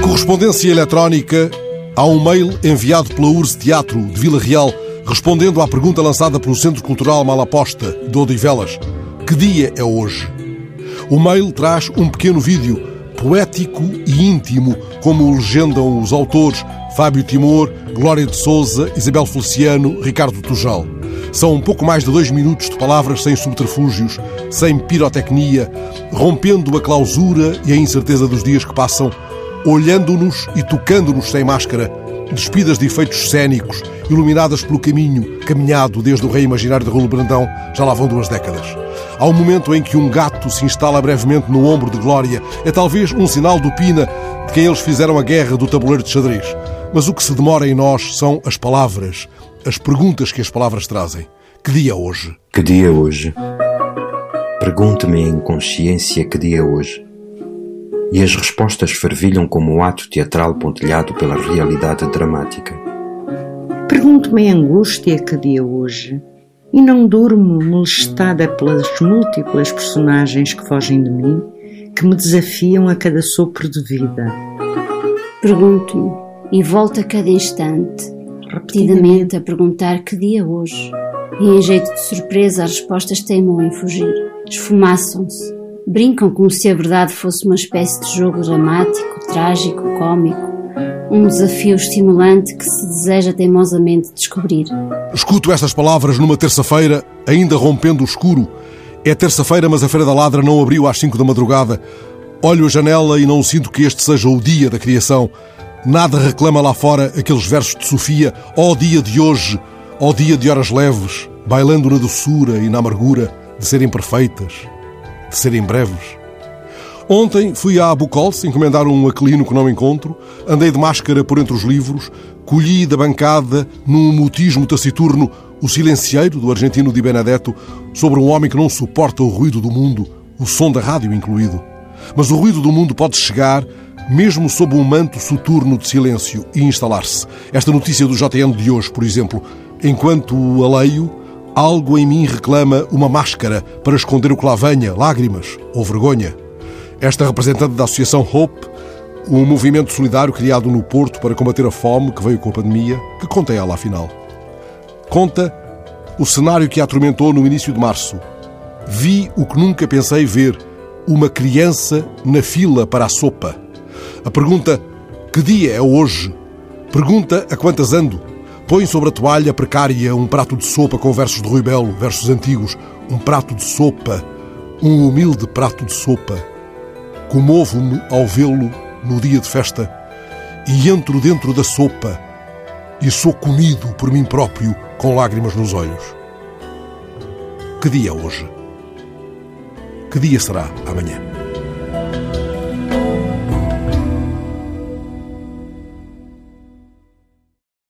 correspondência eletrónica, há um mail enviado pela URSS Teatro de Vila Real respondendo à pergunta lançada pelo Centro Cultural Malaposta de Odivelas: Que dia é hoje? O mail traz um pequeno vídeo poético e íntimo, como o legendam os autores Fábio Timor, Glória de Souza, Isabel Feliciano, Ricardo Tujal. São um pouco mais de dois minutos de palavras sem subterfúgios, sem pirotecnia, rompendo a clausura e a incerteza dos dias que passam, olhando-nos e tocando-nos sem máscara, despidas de efeitos cênicos, iluminadas pelo caminho caminhado desde o rei imaginário de Rolo Brandão, já lá vão duas décadas. Há um momento em que um gato se instala brevemente no ombro de Glória. É talvez um sinal do Pina de quem eles fizeram a guerra do tabuleiro de xadrez. Mas o que se demora em nós são as palavras, as perguntas que as palavras trazem. Que dia é hoje? Que dia é hoje? Pergunte-me em consciência que dia é hoje. E as respostas fervilham como o ato teatral pontilhado pela realidade dramática. Pergunto-me em angústia que dia hoje e não durmo molestada pelas múltiplas personagens que fogem de mim, que me desafiam a cada sopro de vida. Pergunto-me e volto a cada instante, repetidamente a perguntar que dia hoje. E em jeito de surpresa as respostas teimam em fugir, esfumaçam-se, brincam como se a verdade fosse uma espécie de jogo dramático, trágico, cômico um desafio estimulante que se deseja teimosamente descobrir. Escuto estas palavras numa terça-feira, ainda rompendo o escuro. É terça-feira, mas a Feira da Ladra não abriu às cinco da madrugada. Olho a janela e não sinto que este seja o dia da criação. Nada reclama lá fora aqueles versos de Sofia, ó oh, dia de hoje, ó oh, dia de horas leves, bailando na doçura e na amargura de serem perfeitas, de serem breves. Ontem fui à Bucols encomendar um aquilino que não encontro, andei de máscara por entre os livros, colhi da bancada, num mutismo taciturno, o silencieiro do argentino Di Benedetto sobre um homem que não suporta o ruído do mundo, o som da rádio incluído. Mas o ruído do mundo pode chegar mesmo sob um manto soturno de silêncio e instalar-se. Esta notícia do JN de hoje, por exemplo, enquanto a leio, algo em mim reclama uma máscara para esconder o que lá venha, lágrimas ou vergonha. Esta representante da Associação Hope, um movimento solidário criado no Porto para combater a fome que veio com a pandemia, que conta ela afinal? Conta o cenário que a atormentou no início de março. Vi o que nunca pensei ver: uma criança na fila para a sopa. A pergunta: que dia é hoje? Pergunta a quantas ando? Põe sobre a toalha precária um prato de sopa com versos de Rui Belo, versos antigos. Um prato de sopa, um humilde prato de sopa Comovo-me ao vê-lo no dia de festa e entro dentro da sopa e sou comido por mim próprio com lágrimas nos olhos. Que dia é hoje? Que dia será amanhã?